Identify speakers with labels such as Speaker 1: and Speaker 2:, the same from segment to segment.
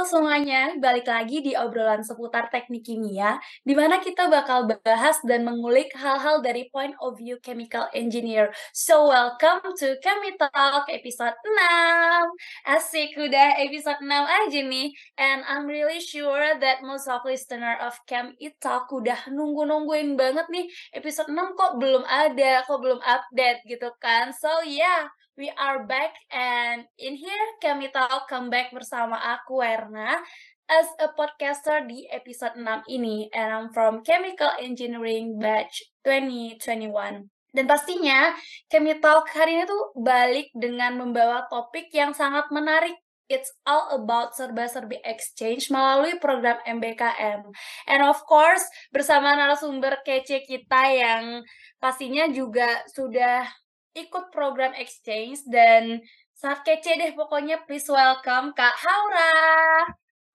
Speaker 1: Halo semuanya, balik lagi di obrolan seputar teknik kimia, di mana kita bakal bahas dan mengulik hal-hal dari point of view chemical engineer. So, welcome to Chemi Talk episode 6. Asik, udah episode 6 aja nih. And I'm really sure that most of listener of Chemi Talk udah nunggu-nungguin banget nih episode 6 kok belum ada, kok belum update gitu kan. So, yeah, we are back and in here kami talk come back bersama aku Werna as a podcaster di episode 6 ini and I'm from Chemical Engineering batch 2021. Dan pastinya Kami Talk hari ini tuh balik dengan membawa topik yang sangat menarik It's all about serba-serbi exchange melalui program MBKM. And of course, bersama narasumber kece kita yang pastinya juga sudah ikut program exchange dan sangat kece deh pokoknya please welcome Kak Haura.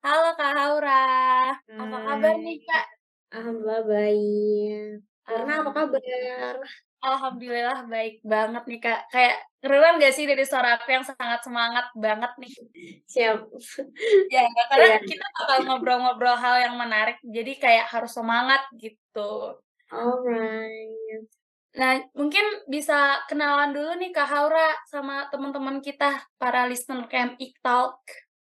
Speaker 1: Halo Kak Haura. Apa kabar nih Kak?
Speaker 2: Alhamdulillah baik. Karena apa kabar?
Speaker 1: Alhamdulillah baik banget nih Kak. Kayak keren gak sih dari suara aku yang sangat semangat banget nih?
Speaker 2: Siap.
Speaker 1: Ya, karena yeah. kita bakal ngobrol-ngobrol hal yang menarik, jadi kayak harus semangat gitu.
Speaker 2: Alright.
Speaker 1: Nah, mungkin bisa kenalan dulu nih Kak Haura sama teman-teman kita, para listener Camp Talk.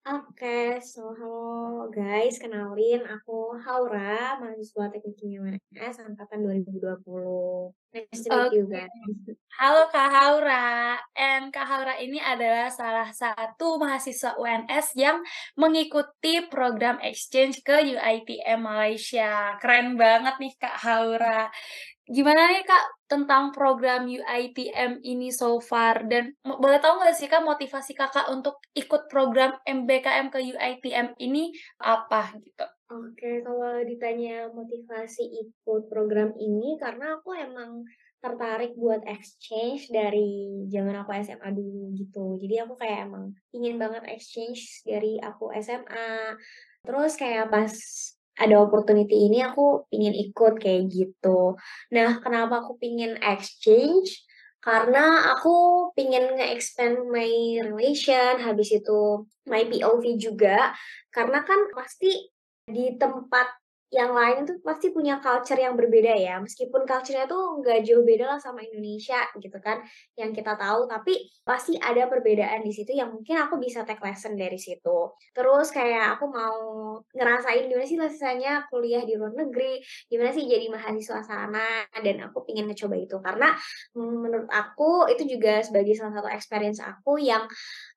Speaker 2: Oke, so halo guys, kenalin aku Haura, mahasiswa Teknik Kimia UNS angkatan 2020. Nice to meet you guys.
Speaker 1: Halo Kak Haura, and Kak Haura ini adalah salah satu mahasiswa UNS yang mengikuti program exchange ke UITM Malaysia. Keren banget nih Kak Haura. Gimana nih Kak tentang program UITM ini so far? Dan boleh tahu nggak sih Kak motivasi Kakak untuk ikut program MBKM ke UITM ini apa gitu?
Speaker 2: Oke, kalau ditanya motivasi ikut program ini karena aku emang tertarik buat exchange dari zaman aku SMA dulu gitu. Jadi aku kayak emang ingin banget exchange dari aku SMA. Terus kayak pas ada opportunity ini aku ingin ikut kayak gitu. Nah, kenapa aku pingin exchange? Karena aku pingin nge-expand my relation, habis itu my POV juga. Karena kan pasti di tempat yang lain tuh pasti punya culture yang berbeda ya. Meskipun culture-nya tuh nggak jauh beda lah sama Indonesia gitu kan, yang kita tahu. Tapi pasti ada perbedaan di situ yang mungkin aku bisa take lesson dari situ. Terus kayak aku mau ngerasain gimana sih rasanya kuliah di luar negeri, gimana sih jadi mahasiswa sana, dan aku pingin ngecoba itu. Karena menurut aku itu juga sebagai salah satu experience aku yang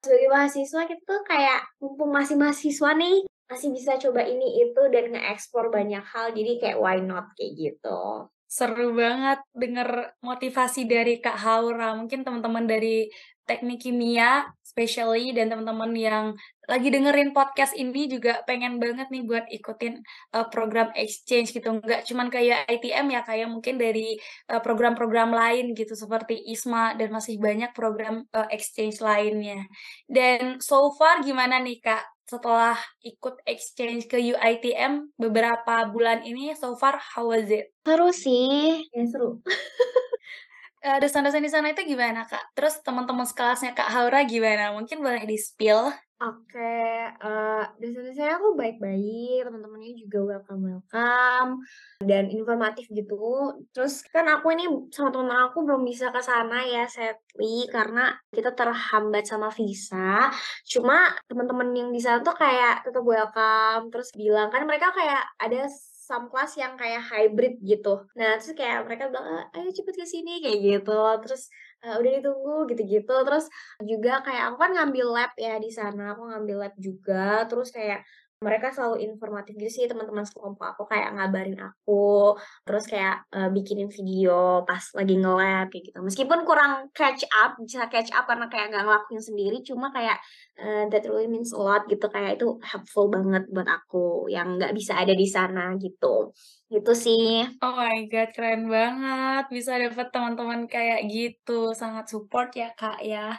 Speaker 2: sebagai mahasiswa kita tuh kayak mumpung masih mahasiswa nih masih bisa coba ini itu dan nge-explore banyak hal jadi kayak why not kayak gitu.
Speaker 1: Seru banget denger motivasi dari Kak Haura. Mungkin teman-teman dari teknik kimia, especially dan teman-teman yang lagi dengerin podcast ini juga pengen banget nih buat ikutin uh, program exchange gitu. Nggak cuman kayak ITM ya, kayak mungkin dari program-program uh, lain gitu seperti ISMA dan masih banyak program uh, exchange lainnya. Dan so far gimana nih Kak setelah ikut exchange ke UITM beberapa bulan ini so far how was it?
Speaker 2: Seru sih, ya seru.
Speaker 1: uh, dosen-dosen di sana itu gimana Kak? Terus teman-teman sekelasnya Kak Haura gimana? Mungkin boleh di-spill?
Speaker 2: Oke, uh, dosen-dosennya aku baik-baik, teman-temannya juga welcome-welcome, dan informatif gitu. Terus kan aku ini sama teman aku belum bisa ke sana ya sadly, karena kita terhambat sama visa. Cuma teman-teman yang di sana tuh kayak tetap welcome, terus bilang kan mereka kayak ada some class yang kayak hybrid gitu. Nah, terus kayak mereka bilang, "Ayo cepet ke sini," kayak gitu. Terus uh, udah ditunggu gitu-gitu. Terus juga kayak aku kan ngambil lab ya di sana aku ngambil lab juga. Terus kayak mereka selalu informatif gitu sih teman-teman sekelompok aku kayak ngabarin aku terus kayak uh, bikinin video pas lagi nge-lab kayak gitu meskipun kurang catch up bisa catch up karena kayak nggak ngelakuin sendiri cuma kayak uh, that really means a lot gitu kayak itu helpful banget buat aku yang nggak bisa ada di sana gitu Gitu sih.
Speaker 1: Oh my god, keren banget bisa dapet teman-teman kayak gitu, sangat support ya, Kak, ya.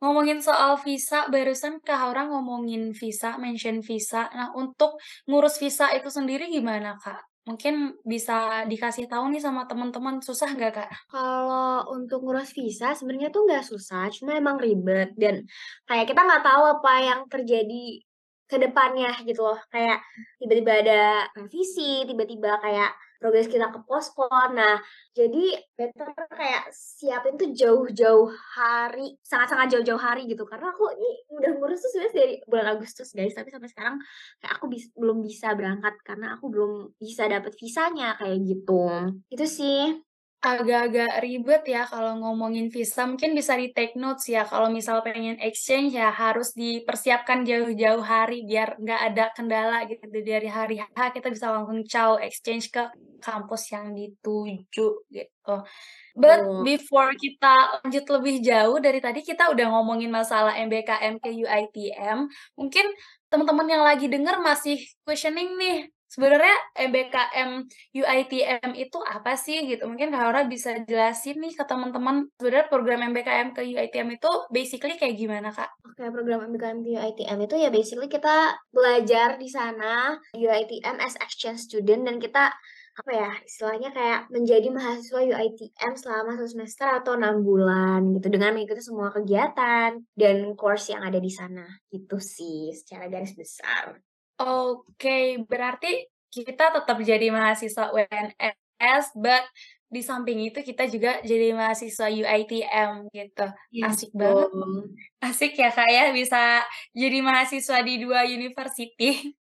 Speaker 1: Ngomongin soal visa, barusan Kak Haura ngomongin visa, mention visa. Nah, untuk ngurus visa itu sendiri gimana, Kak? Mungkin bisa dikasih tahu nih sama teman-teman, susah nggak, Kak?
Speaker 2: Kalau untuk ngurus visa sebenarnya tuh nggak susah, cuma emang ribet dan kayak kita nggak tahu apa yang terjadi ke depannya gitu loh. Kayak tiba-tiba ada revisi, tiba-tiba kayak progres kita ke-postpone. Nah, jadi better kayak siapin tuh jauh-jauh hari, sangat-sangat jauh-jauh hari gitu. Karena aku ini udah ngurus tuh sebenarnya dari bulan Agustus guys, tapi sampai sekarang kayak aku bis belum bisa berangkat karena aku belum bisa dapet visanya kayak gitu. Itu sih.
Speaker 1: Agak-agak ribet ya kalau ngomongin visa, mungkin bisa di-take notes ya kalau misal pengen exchange ya harus dipersiapkan jauh-jauh hari biar nggak ada kendala gitu. Dari hari H kita bisa langsung caw exchange ke kampus yang dituju gitu. But before kita lanjut lebih jauh dari tadi kita udah ngomongin masalah MBKM ke UiTM, mungkin teman-teman yang lagi denger masih questioning nih, sebenarnya MBKM UiTM itu apa sih gitu? Mungkin Kak Aura bisa jelasin nih ke teman-teman, sebenarnya program MBKM ke UiTM itu basically kayak gimana, Kak?
Speaker 2: Oke, program MBKM di UiTM itu ya basically kita belajar di sana UiTM as exchange student dan kita apa ya istilahnya kayak menjadi mahasiswa UiTM selama satu semester atau enam bulan gitu dengan mengikuti semua kegiatan dan course yang ada di sana gitu sih secara garis besar.
Speaker 1: Oke, berarti kita tetap jadi mahasiswa UNS, but di samping itu kita juga jadi mahasiswa UiTM gitu.
Speaker 2: Yes,
Speaker 1: Asik banget. Asik ya Kak ya bisa jadi mahasiswa di 2 university.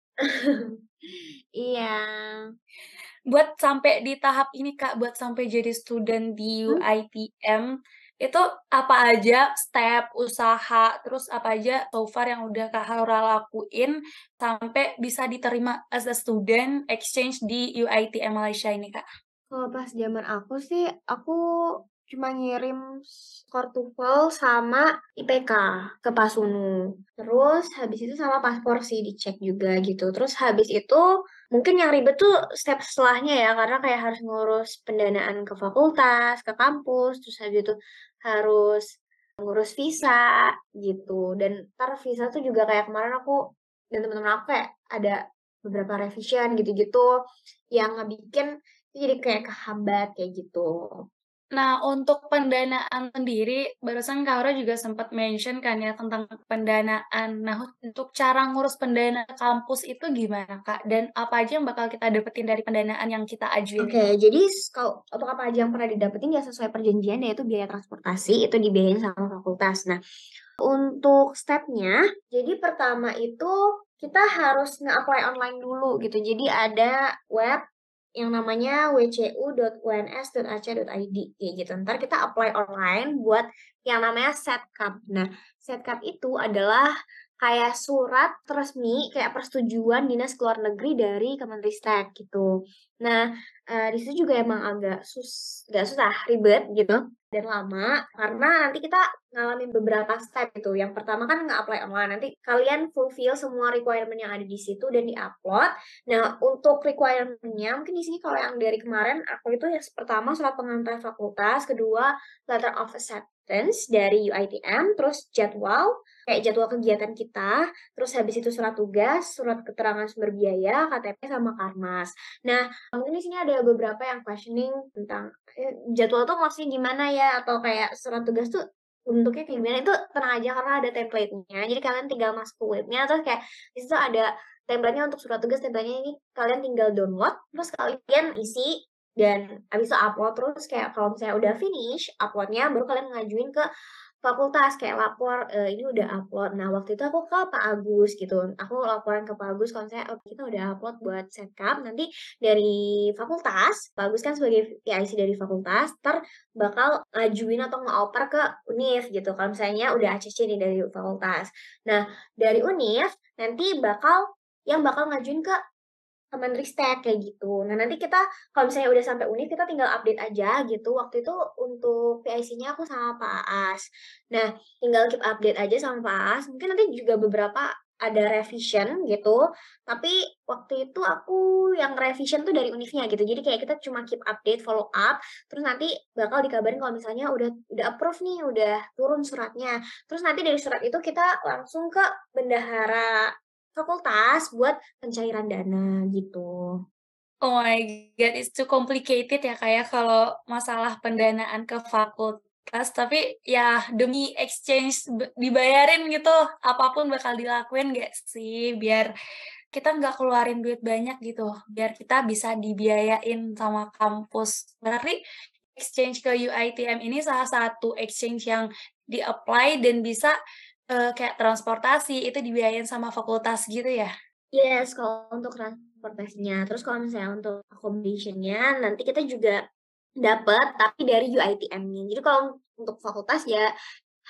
Speaker 2: Iya.
Speaker 1: Buat sampai di tahap ini Kak, buat sampai jadi student di. UiTM, itu apa aja step, usaha, terus apa aja so far yang udah Kak Aura lakuin sampai bisa diterima as a student exchange di UiTM Malaysia ini, Kak?
Speaker 2: Kalau pas zaman aku sih, aku cuma ngirim skor TOEFL sama IPK ke Pasunu. Terus habis itu sama paspor sih dicek juga gitu. Terus habis itu mungkin yang ribet tuh step setelahnya ya, karena kayak harus ngurus pendanaan ke fakultas, ke kampus, terus habis itu harus ngurus visa gitu. Dan entar visa tuh juga kayak kemarin aku dan temen-temen aku kayak ada beberapa revision gitu-gitu yang ngebikin jadi kayak kehambat kayak gitu.
Speaker 1: Nah, untuk pendanaan sendiri, barusan Kak Aura juga sempat mention kan ya tentang pendanaan. Nah, untuk cara ngurus pendanaan kampus itu gimana, Kak? Dan apa aja yang bakal kita dapetin dari pendanaan yang kita ajuin?
Speaker 2: Oke, jadi s kalau untuk apa aja yang pernah didapetin ya sesuai perjanjian yaitu biaya transportasi itu dibiayain sama fakultas. Nah, untuk step-nya, jadi pertama itu kita harus nge-apply online dulu gitu. Jadi ada web yang namanya wcu.uns.ac.id kayak gitu. Entar kita apply online buat yang namanya Setkap. Nah, Setkap itu adalah kayak surat resmi, kayak persetujuan Dinas Luar Negeri dari Kemenristek gitu. Nah, eee, di situ juga emang agak sus nggak susah, ribet gitu dan lama karena nanti kita ngalamin beberapa step gitu. Yang pertama kan nge-apply online, nanti kalian fulfill semua requirement yang ada di situ dan di-upload. Nah, untuk requirement-nya mungkin di sini kalau yang dari kemarin aku itu yang pertama surat pengantar fakultas, kedua letter of acceptance dari UiTM, terus jadwal, kayak jadwal kegiatan kita, terus habis itu surat tugas, surat keterangan sumber biaya, KTP, sama Karmas. Nah, mungkin di sini ada beberapa yang questioning tentang, eee, jadwal tuh maksudnya gimana ya? Atau kayak surat tugas tuh bentuknya kayak gimana? Itu tenang aja karena ada template-nya. Jadi kalian tinggal masuk ke webnya, terus kayak di situ ada template-nya untuk surat tugas, template-nya ini kalian tinggal download, terus kalian isi dan habis itu upload. Terus kayak kalau misalnya udah finish upload-nya, baru kalian ngajuin ke fakultas, kayak lapor, eee, ini udah upload. Nah, waktu itu aku ke Pak Agus gitu, aku laporan ke Pak Agus kalau misalnya, "Oh, kita udah upload buat Setkap." Nanti dari fakultas, Pak Agus kan sebagai PIC dari fakultas, entar bakal ngajuin atau ngeoper ke univ gitu, kalau misalnya udah ACC nih dari fakultas. Nah, dari univ nanti bakal yang bakal ngajuin ke Kemenristek kayak gitu. Nah, nanti kita kalau misalnya udah sampai univ, kita tinggal update aja gitu. Waktu itu untuk PIC-nya aku sama Pak Aas. Nah, tinggal keep update aja sama Pak Aas, mungkin nanti juga beberapa ada revision gitu, tapi waktu itu aku yang revision tuh dari univnya gitu. Jadi kayak kita cuma keep update, follow up, terus nanti bakal dikabarin kalau misalnya udah udah approve nih, udah turun suratnya. Terus nanti dari surat itu kita langsung ke bendahara fakultas buat pencairan dana gitu.
Speaker 1: Oh my god, it's too complicated ya, Kak, ya, kalau masalah pendanaan ke fakultas. tapi ya demi exchange dibayarin gitu, apa pun bakal dilakuin nggak sih? Biar kita nggak keluarin duit banyak gitu, biar kita bisa dibiayain sama kampus. Berarti exchange ke UiTM ini salah satu exchange yang di-apply dan bisa, eee, kayak transportasi itu dibiayain sama fakultas gitu ya?
Speaker 2: Yes, kalau untuk transportasinya. Terus kalau misalnya untuk accommodation-nya nanti kita juga dapat, tapi dari UiTM-nya. Jadi kalau untuk fakultas ya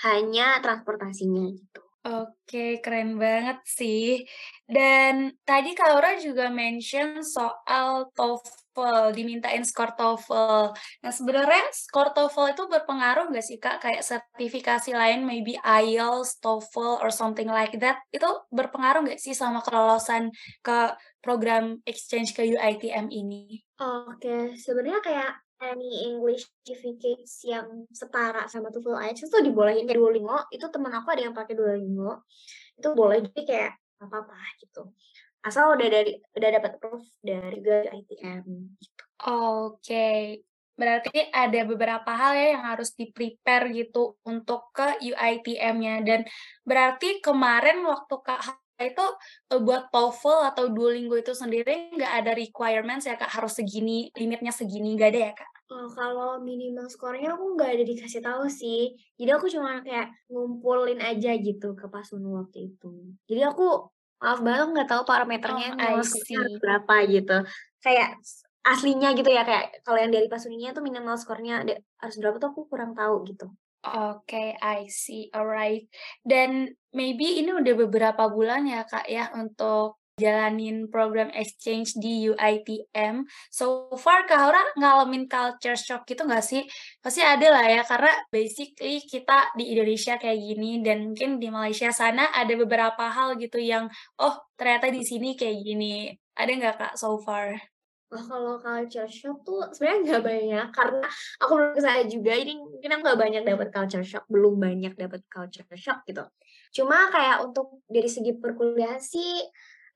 Speaker 2: hanya transportasinya gitu.
Speaker 1: Oke, keren banget sih. Dan tadi Kak Laura juga mention soal TOEFL, dimintain skor TOEFL. Nah, sebenarnya skor TOEFL itu berpengaruh nggak sih Kak? Kayak sertifikasi lain, maybe IELTS, TOEFL, or something like that, itu berpengaruh nggak sih sama kelolosan ke program exchange ke UiTM ini?
Speaker 2: Oke, sebenarnya kayak any English certificates yang setara sama TOEFL IELTS itu dibolehin kayak Duolingo, itu temen aku ada yang pakai Duolingo, itu boleh jadi kayak nggak apa-apa gitu. Asal udah dari udah dapat approve dari UiTM gitu.
Speaker 1: Oke, berarti ada beberapa hal ya yang harus di-prepare gitu untuk ke UiTM-nya dan berarti kemarin waktu Kak itu, buat TOEFL atau Duolingo itu sendiri nggak ada requirements ya Kak, harus segini, limitnya segini, nggak ada ya Kak?
Speaker 2: Oh, kalau minimal skornya aku nggak ada dikasih tahu sih. Jadi aku cuma kayak ngumpulin aja gitu ke Pasunu waktu itu. Jadi aku maaf banget nggak tahu
Speaker 1: Oh,
Speaker 2: parameternya
Speaker 1: see.
Speaker 2: berapa gitu. Kayak aslinya gitu ya, kayak kalau yang dari Pasuninya tuh minimal skornya harus berapa tuh aku kurang tahu gitu.
Speaker 1: Oke, I see, alright. Dan maybe ini udah beberapa bulan ya Kak ya untuk jalanin program exchange di UiTM. So far Kak Aura ngalamin culture shock gitu nggak sih? Pasti ada lah ya, karena basically kita di Indonesia kayak gini dan mungkin di Malaysia sana ada beberapa hal gitu yang, "Oh ternyata di sini kayak gini." Ada nggak Kak so far?
Speaker 2: Wah, kalau culture shock tuh sebenarnya nggak banyak, karena aku belum ke juga, jadi mungkin nggak banyak dapat culture shock, belum banyak dapat culture shock gitu. Cuma kayak untuk dari segi perkuliahan sih,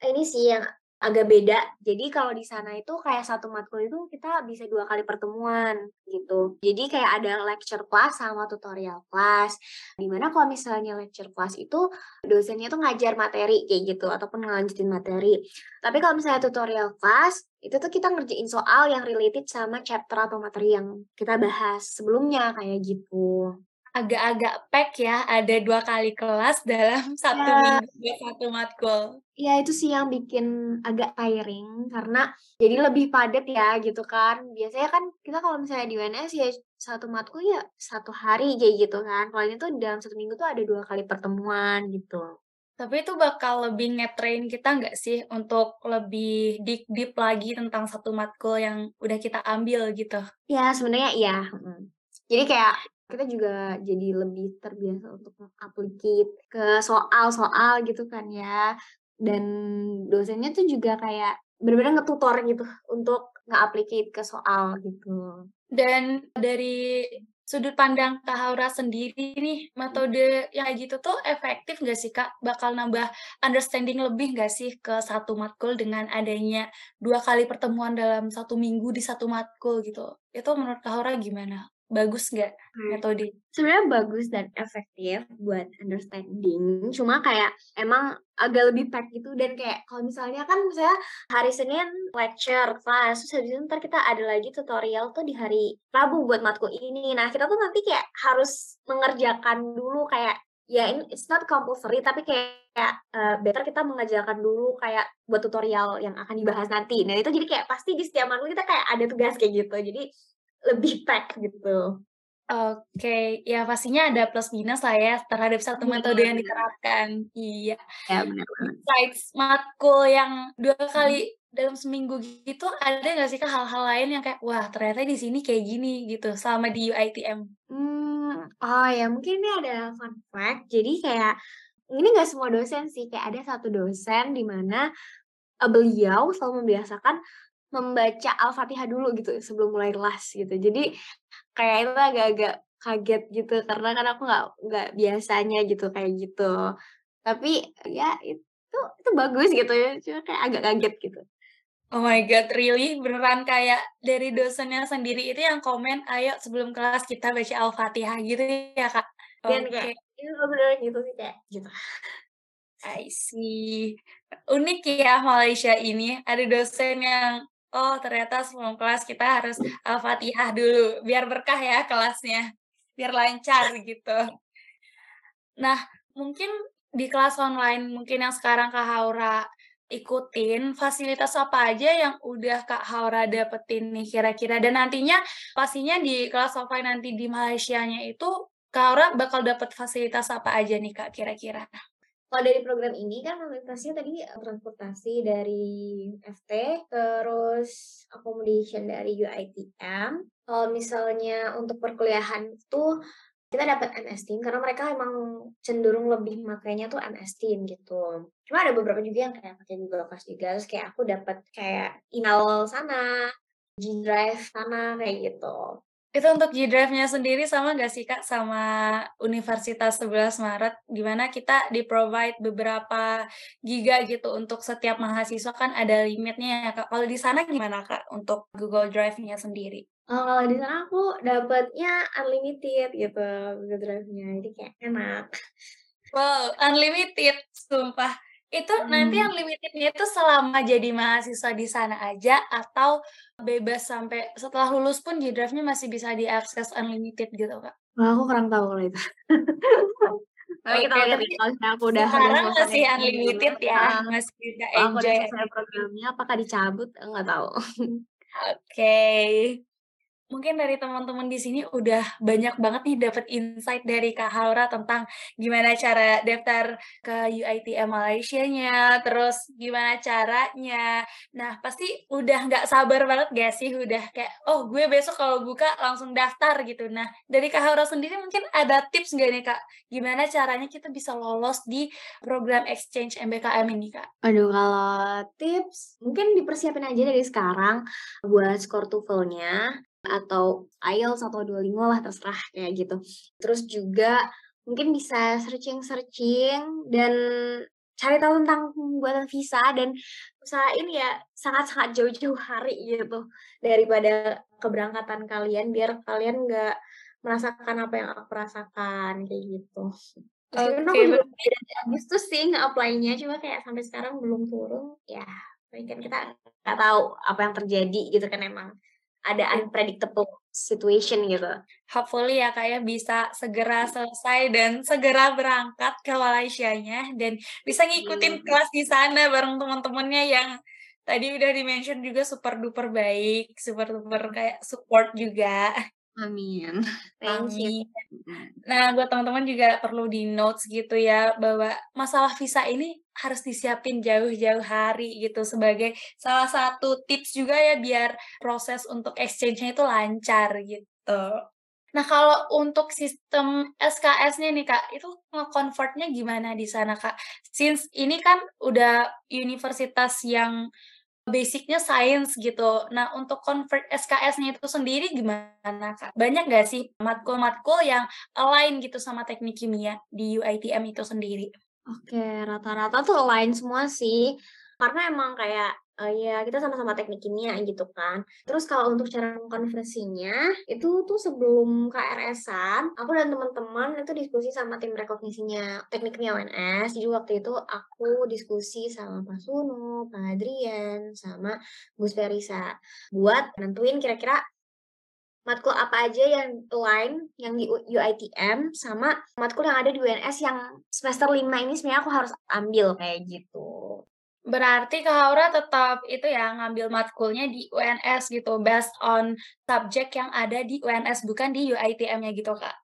Speaker 2: ini sih yang agak beda. Jadi kalau di sana itu kayak satu matkul itu kita bisa 2 kali pertemuan gitu. Jadi kayak ada lecture class sama tutorial class. Di mana kalau misalnya lecture class itu dosennya tuh ngajar materi kayak gitu ataupun ngelanjutin materi. Tapi kalau misalnya tutorial class, itu tuh kita ngerjain soal yang related sama chapter atau materi yang kita bahas sebelumnya, kayak gitu.
Speaker 1: Agak-agak pack ya, ada 2 kali kelas dalam 1
Speaker 2: Iya.
Speaker 1: minggu 1 matkul.
Speaker 2: Iya, itu sih yang bikin agak tiring, karena jadi lebih padat ya, gitu kan. Biasanya kan kita kalau misalnya di UNS ya 1 matkul ya 1 hari kayak gitu kan. Kalau ini tuh dalam 1 minggu tuh ada 2 kali pertemuan gitu.
Speaker 1: Tapi itu bakal lebih nge-train kita nggak sih untuk lebih deep-deep lagi tentang satu matkul yang udah kita ambil gitu?
Speaker 2: Ya sebenarnya iya, mhm. Jadi kayak kita juga jadi lebih terbiasa untuk meng-applicate ke soal-soal gitu kan ya. Dan dosennya tuh juga kayak bener-bener nge-tutor gitu untuk nge-applicate ke soal gitu.
Speaker 1: Dan dari sudut pandang Kak Haura sendiri nih, metode yang kayak gitu tuh efektif nggak sih Kak? Bakal nambah understanding lebih nggak sih ke satu matkul dengan adanya 2 kali pertemuan dalam satu minggu di satu matkul gitu? Itu menurut Kak Haura gimana? Bagus nggak
Speaker 2: Mmm,
Speaker 1: metode?
Speaker 2: sebenarnya bagus dan efektif buat understanding, cuma kayak emang agak lebih pack gitu dan kayak kalau misalnya kan misalnya hari Senin lecture, kelas, terus habis itu entar kita ada lagi tutorial tuh di hari Rabu buat matkul ini. Nah, kita tuh nanti kayak harus mengerjakan dulu kayak ya ini it's not compulsory tapi kayak, eee, better kita mengerjakan dulu kayak buat tutorial yang akan dibahas nanti. Nah, itu jadi kayak pasti di setiap matkul kita kayak ada tugas kayak gitu. Jadi lebih pack gitu.
Speaker 1: Oke, ya pastinya ada plus minus lah ya terhadap satu metode yang diterapkan. Iya.
Speaker 2: Ya, banget.
Speaker 1: Besides matkul yang 2
Speaker 2: Mhm.
Speaker 1: kali dalam seminggu gitu, ada nggak sih Kak hal-hal lain yang kayak, "Wah ternyata di sini kayak gini," gitu selama di UiTM?
Speaker 2: Mmm, oh ya mungkin ini ada fun fact. Jadi kayak, ini nggak semua dosen sih, kayak ada satu dosen di mana, eee, beliau selalu membiasakan membaca Al-Fatihah dulu gitu sebelum mulai kelas gitu. Jadi kayak itu agak-agak kaget gitu karena kan aku nggak nggak biasanya gitu kayak gitu. Tapi ya itu itu bagus gitu ya, cuma kayak agak kaget gitu.
Speaker 1: Oh my God, really? Beneran kayak dari dosennya sendiri itu yang komen, "Ayo sebelum kelas kita baca Al-Fatihah," gitu ya, Kak?
Speaker 2: Dan kayak,
Speaker 1: Oke.
Speaker 2: iya bener gitu sih, kayak gitu.
Speaker 1: I see. Unik ya Malaysia ini, ada dosen yang, "Oh ternyata sebelum kelas kita harus Al-Fatihah dulu, biar berkah ya kelasnya, biar lancar," gitu. Nah, mungkin di kelas online mungkin yang sekarang Kak Haura ikutin, fasilitas apa aja yang udah Kak Haura dapetin nih kira-kira? Dan nantinya pastinya di kelas offline nanti di Malaysianya itu, Kak Haura bakal dapet fasilitas apa aja nih Kak kira-kira?
Speaker 2: Kalau dari program ini kan fasilitasnya tadi, eee, transportasi dari FT, terus accommodation dari UiTM. Kalau misalnya untuk perkuliahan tuh, kita dapat MS Team karena mereka emang cenderung lebih makainya tuh MS Team gitu. Cuma ada beberapa juga yang kayak pakai Google Class juga, terus kayak aku dapat kayak email sana, G Drive sana, kayak gitu.
Speaker 1: Itu untuk G Drive-nya sendiri sama nggak sih Kak, sama Universitas 11 Maret? Di mana kita di-provide beberapa giga gitu untuk setiap mahasiswa kan ada limitnya ya Kak. Kalau di sana gimana Kak, untuk Google Drive-nya sendiri?
Speaker 2: Oh, kalau di sana aku dapatnya unlimited gitu Google Drive-nya, jadi kayak enak.
Speaker 1: Wow, unlimited, sumpah. Itu nanti
Speaker 2: Mhm.
Speaker 1: unlimited-nya itu selama jadi mahasiswa di sana aja atau bebas sampai setelah lulus pun G Drive-nya masih bisa diakses unlimited gitu, Kak?
Speaker 2: Wah, aku kurang tahu kalau itu. Tapi kita
Speaker 1: Oke,
Speaker 2: lihat
Speaker 1: tapi
Speaker 2: ya kalau misalnya aku udah udah
Speaker 1: sekarang
Speaker 2: selesai
Speaker 1: masih unlimited ya,
Speaker 2: heeh,
Speaker 1: masih bisa
Speaker 2: kalau aku udah
Speaker 1: enjoy
Speaker 2: selesai programnya apakah dicabut? Enggak tahu.
Speaker 1: Oke. Mungkin dari teman-teman di sini udah banyak banget nih dapat insight dari Kak Haura tentang gimana cara daftar ke UiTM Malaysianya, terus gimana caranya. Nah, pasti udah nggak sabar banget nggak sih? Udah kayak, "Oh, gue besok kalau buka langsung daftar," gitu. Nah, dari Kak Haura sendiri mungkin ada tips nggak nih, Kak? Gimana caranya kita bisa lolos di program exchange MBKM ini, Kak?
Speaker 2: Aduh, kalau tips mungkin dipersiapin aja dari sekarang buat skor TOEFL-nya atau IELTS atau Duolingo lah terserah kayak gitu. Terus juga mungkin bisa searching-searching dan cari tahu tentang pembuatan visa dan usahain ya sangat-sangat jauh-jauh hari gitu daripada keberangkatan kalian biar kalian nggak merasakan apa yang aku rasakan, kayak gitu. Meskipun
Speaker 1: Oke,
Speaker 2: aku juga
Speaker 1: berarti
Speaker 2: dari Agustus sih nge-apply-nya, cuma kayak sampai sekarang belum turun, ya mungkin kita nggak tahu apa yang terjadi gitu kan emang ada
Speaker 1: Iya.
Speaker 2: unpredictable situation gitu.
Speaker 1: Hopefully ya, Kak, ya, bisa segera selesai dan segera berangkat ke Malaysianya dan bisa ngikutin
Speaker 2: Amin.
Speaker 1: kelas di sana bareng teman-temannya yang tadi udah di-mention juga super duper baik, super duper kayak support juga.
Speaker 2: Amin. Thank you.
Speaker 1: Amin. Nah, buat teman-teman juga perlu di-notes gitu ya, bahwa masalah visa ini harus disiapin jauh-jauh hari gitu, sebagai salah satu tips juga ya biar proses untuk exchange-nya itu lancar gitu. Nah, kalau untuk sistem SKS-nya nih, Kak, itu nge-convert-nya gimana di sana, Kak? Since ini kan udah universitas yang basic-nya sains gitu. Nah, untuk convert SKS-nya itu sendiri gimana, Kak? Banyak nggak sih matkul-matkul yang align gitu sama teknik kimia di UiTM itu sendiri?
Speaker 2: Oke, rata-rata tuh align semua sih, karena emang kayak, eee, ya kita sama-sama teknik kimia gitu kan. Terus kalau untuk cara mengkonversinya, itu tuh sebelum KRS-an, aku dan teman-teman itu diskusi sama tim rekognisinya teknik kimia UNS. Jadi waktu itu aku diskusi sama Pak Sunu, Pak Adrian, sama Gus Ferisa, buat nentuin kira-kira matkul apa aja yang align, yang di UiTM, sama matkul yang ada di UNS yang semester 5 ini sebenarnya aku harus ambil, kayak gitu.
Speaker 1: Berarti Kak Haura tetap itu ya, ngambil matkulnya di UNS gitu, based on subjek yang ada di UNS, bukan di UiTM-nya gitu, Kak?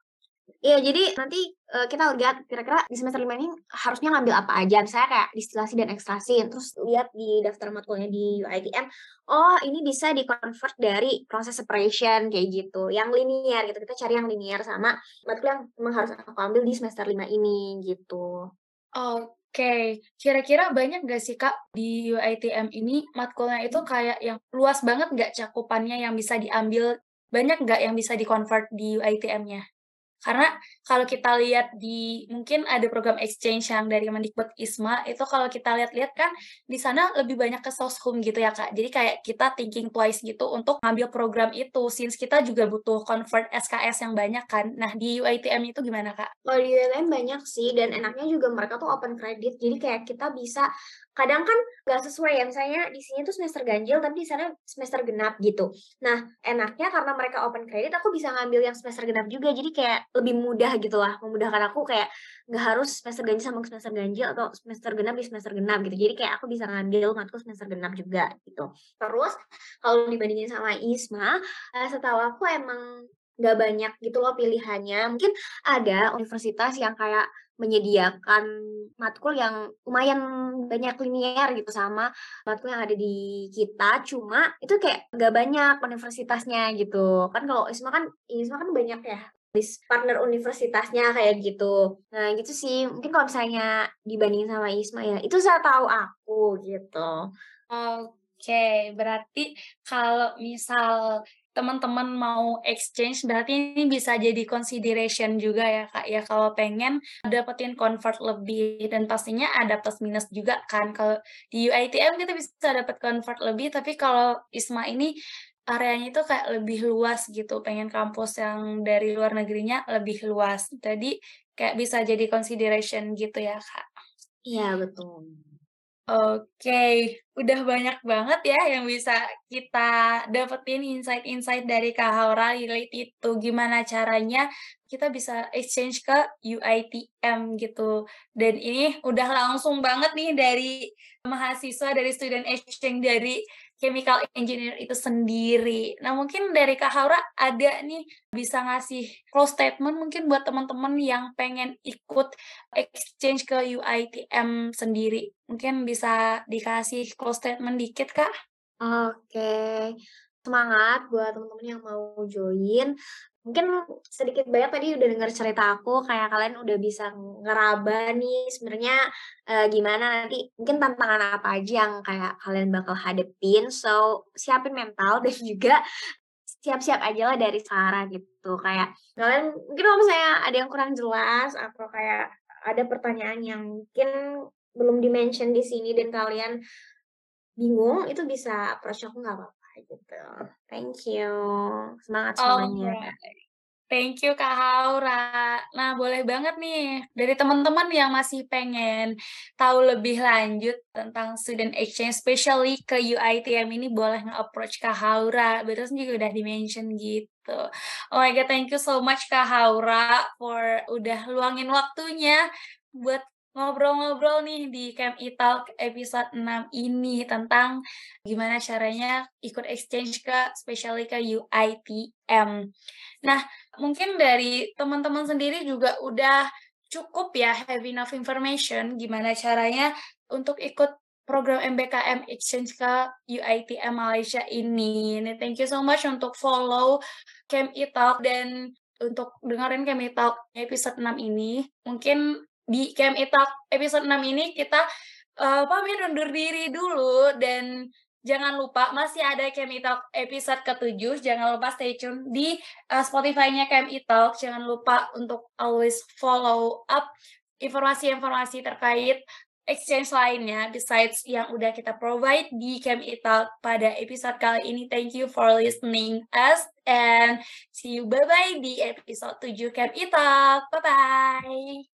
Speaker 2: Iya, jadi nanti, eee, kita lihat kira-kira di semester 5 ini harusnya ngambil apa aja, misalnya kayak distilasi dan ekstraksi, terus lihat di daftar matkulnya di UiTM, oh ini bisa di-convert dari proses separation kayak gitu, yang linear gitu, kita cari yang linear sama matkul yang memang harus aku ambil di semester 5 ini, gitu.
Speaker 1: Oke, kira-kira banyak nggak sih Kak, di UiTM ini matkulnya itu kayak yang luas banget nggak cakupannya yang bisa diambil, banyak nggak yang bisa di-convert di UiTM-nya? Karena kalau kita lihat di mungkin ada program exchange yang dari Kemendikbud ISMA, itu kalau kita lihat-lihat kan di sana lebih banyak ke soshum gitu ya, Kak. Jadi kayak kita thinking twice gitu untuk ngambil program itu, since kita juga butuh convert SKS yang banyak kan. Nah, di UiTM itu gimana, Kak?
Speaker 2: Kalau di UiTM banyak sih, dan enaknya juga mereka tuh open credit, jadi kayak kita bisa kadang kan nggak sesuai ya, misalnya di sini tuh semester ganjil, tapi di sana semester genap gitu. Nah, enaknya karena mereka open credit, aku bisa ngambil yang semester genap juga, jadi kayak lebih mudah gitu lah, memudahkan aku kayak nggak harus semester ganjil sama semester ganjil atau semester genap di semester genap gitu. Jadi kayak aku bisa ngambil matkul semester genap juga gitu. Terus kalau dibandingin sama ISMA, uh, setahu aku emang nggak banyak gitu loh pilihannya. Mungkin ada universitas yang kayak menyediakan matkul yang lumayan banyak linear gitu sama matkul yang ada di kita, cuma itu kayak nggak banyak universitasnya gitu. Kan kalau ISMA kan ISMA kan banyak ya partner universitasnya kayak gitu. Nah gitu sih, mungkin kalau misalnya dibandingin sama ISMA ya, itu saya tahu aku gitu.
Speaker 1: Oke, berarti kalau misal teman-teman mau exchange berarti ini bisa jadi consideration juga ya Kak ya kalau pengen dapetin convert lebih dan pastinya ada plus minus juga kan kalau di UiTM kita bisa dapat convert lebih tapi kalau ISMA ini areanya itu kayak lebih luas gitu pengen kampus yang dari luar negerinya lebih luas jadi kayak bisa jadi consideration gitu ya Kak.
Speaker 2: Iya betul.
Speaker 1: Oke, udah banyak banget ya yang bisa kita dapetin insight-insight dari Kak Haura related to gimana caranya kita bisa exchange ke UiTM gitu. Dan ini udah langsung banget nih dari mahasiswa, dari student exchange dari chemical engineer itu sendiri. Nah, mungkin dari Kak Haura ada nih bisa ngasih close statement mungkin buat teman-teman yang pengen ikut exchange ke UiTM sendiri. Mungkin bisa dikasih close statement dikit, Kak?
Speaker 2: Oke. Semangat buat teman-teman yang mau join. Mungkin sedikit banyak tadi udah dengar cerita aku, kayak kalian udah bisa ngeraba nih sebenarnya uh, gimana nanti mungkin tantangan apa aja yang kayak kalian bakal hadepin. So, siapin mental dan juga siap-siap aja lah dari sekarang gitu. Kayak kalian mungkin kalau misalnya ada yang kurang jelas atau kayak ada pertanyaan yang mungkin belum di-mention di sini dan kalian bingung, itu bisa approach aku nggak apa-apa gitu. Thank you. Semangat semuanya.
Speaker 1: Alright. Thank you Kak Haura. Nah, boleh banget nih dari teman-teman yang masih pengen tahu lebih lanjut tentang student exchange, especially ke UiTM ini boleh nge-approach Kak Haura. Betul juga udah di-mention gitu. Oh my god, thank you so much Kak Haura for udah luangin waktunya buat ngobrol-ngobrol nih di Camp Italk episode 6 ini tentang gimana caranya ikut exchange ke especially ke UiTM. Nah, mungkin dari teman-teman sendiri juga udah cukup ya have enough information gimana caranya untuk ikut program MBKM Exchange ke UiTM Malaysia ini. Nih, thank you so much untuk follow Camp Italk dan untuk dengerin Camp Italk episode 6 ini. Mungkin di Camp Italk episode 6 ini kita uh, pamit undur diri dulu dan jangan lupa masih ada Camp Italk episode ke-7. Jangan lupa stay tune di uh, Spotify-nya Camp Italk. Jangan lupa untuk always follow up informasi-informasi terkait exchange lainnya besides yang udah kita provide di Camp Italk pada episode kali ini. Thank you for listening us and see you bye-bye di episode 7 Camp Italk. Bye-bye.